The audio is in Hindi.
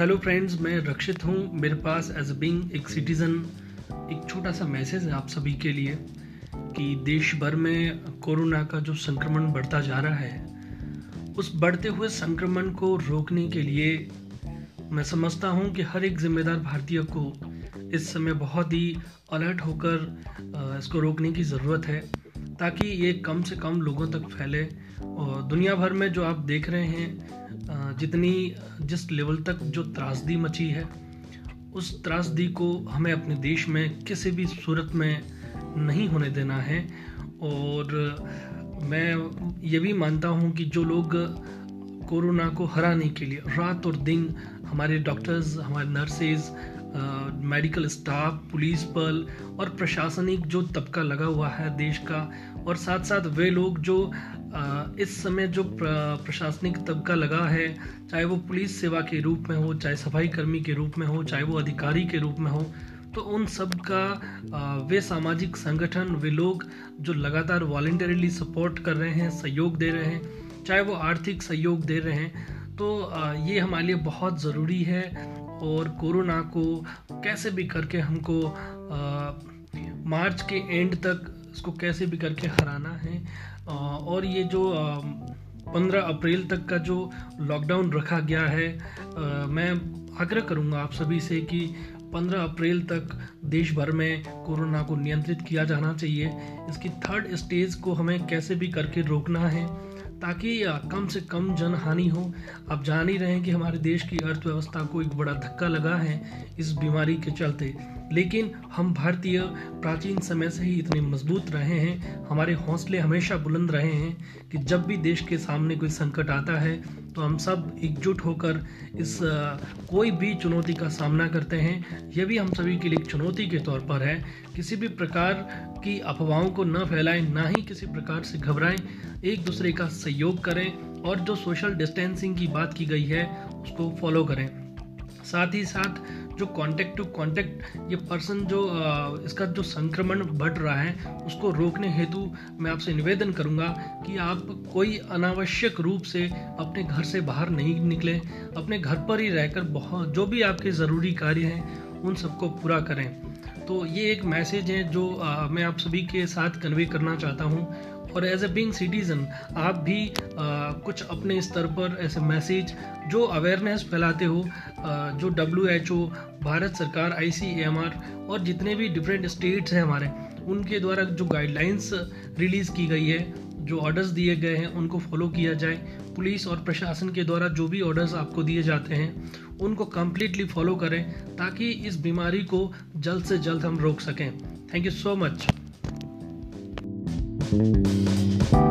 हेलो फ्रेंड्स मैं रक्षित हूँ। मेरे पास एज बीइंग एक सिटीज़न एक छोटा सा मैसेज है आप सभी के लिए कि देश भर में कोरोना का जो संक्रमण बढ़ता जा रहा है, उस बढ़ते हुए संक्रमण को रोकने के लिए मैं समझता हूँ कि हर एक जिम्मेदार भारतीय को इस समय बहुत ही अलर्ट होकर इसको रोकने की ज़रूरत है। ताकि ये कम से कम लोगों तक फैले और दुनिया भर में जो आप देख रहे हैं जितनी, जिस लेवल तक जो त्रासदी मची है, उस त्रासदी को हमें अपने देश में किसी भी सूरत में नहीं होने देना है। और मैं ये भी मानता हूँ कि जो लोग कोरोना को हराने के लिए रात और दिन हमारे डॉक्टर्स, हमारे नर्सेज मेडिकल स्टाफ पुलिस बल और प्रशासनिक जो तबका लगा हुआ है देश का। और साथ साथ वे लोग जो इस समय जो प्रशासनिक तबका लगा है, चाहे वो पुलिस सेवा के रूप में हो, चाहे सफ़ाई कर्मी के रूप में हो, चाहे वो अधिकारी के रूप में हो तो उन सब का वे सामाजिक संगठन, वे लोग जो लगातार वॉल्टरली सपोर्ट कर रहे हैं, सहयोग दे रहे हैं, चाहे वो आर्थिक सहयोग दे रहे हैं तो ये हमारे लिए बहुत ज़रूरी है। और कोरोना को कैसे भी करके हमको आ, मार्च के एंड तक इसको कैसे भी करके हराना है। आ, और ये जो पंद्रह अप्रैल तक का जो लॉकडाउन रखा गया है आ, मैं आग्रह करूँगा आप सभी से कि 15 अप्रैल तक देश भर में कोरोना को नियंत्रित किया जाना चाहिए। इसकी थर्ड स्टेज को हमें कैसे भी करके रोकना है। ताकि कम से कम जन हानि हो। आप जान ही रहे हैं कि हमारे देश की अर्थव्यवस्था को एक बड़ा धक्का लगा है इस बीमारी के चलते। लेकिन हम भारतीय प्राचीन समय से ही इतने मज़बूत रहे हैं। हमारे हौसले हमेशा बुलंद रहे हैं कि जब भी देश के सामने कोई संकट आता है तो हम सब एकजुट होकर इस कोई भी चुनौती का सामना करते हैं। यह भी हम सभी के लिए एक चुनौती के तौर पर है। किसी भी प्रकार की अफवाहों को न फैलाएँ, ना ही किसी प्रकार से घबराएँ। एक दूसरे का सहयोग करें और जो सोशल डिस्टेंसिंग की बात की गई है, उसको फॉलो करें। साथ ही साथ जो कांटेक्ट टू कांटेक्ट ये पर्सन जो इसका जो संक्रमण बढ़ रहा है उसको रोकने हेतु मैं आपसे निवेदन करूँगा कि आप कोई अनावश्यक रूप से अपने घर से बाहर नहीं निकले। अपने घर पर ही रहकर बहुत जो भी आपके ज़रूरी कार्य हैं उन सबको पूरा करें। तो ये एक मैसेज है जो आ, मैं आप सभी के साथ कन्वे करना चाहता हूँ। और एज ए बींग सिटीज़न आप भी आ, कुछ अपने स्तर पर ऐसे मैसेज जो अवेयरनेस फैलाते हो आ, जो डब्ल्यू एच ओ भारत सरकार आई सी एम आर और जितने भी डिफरेंट स्टेट्स हैं हमारे उनके द्वारा जो गाइडलाइंस रिलीज़ की गई है जो ऑर्डर्स दिए गए हैं उनको फॉलो किया जाए। पुलिस और प्रशासन के द्वारा जो भी ऑर्डर्स आपको दिए जाते हैं उनको कम्प्लीटली फॉलो करें ताकि इस बीमारी को जल्द से जल्द हम रोक सकें। Thank you so much Thank you.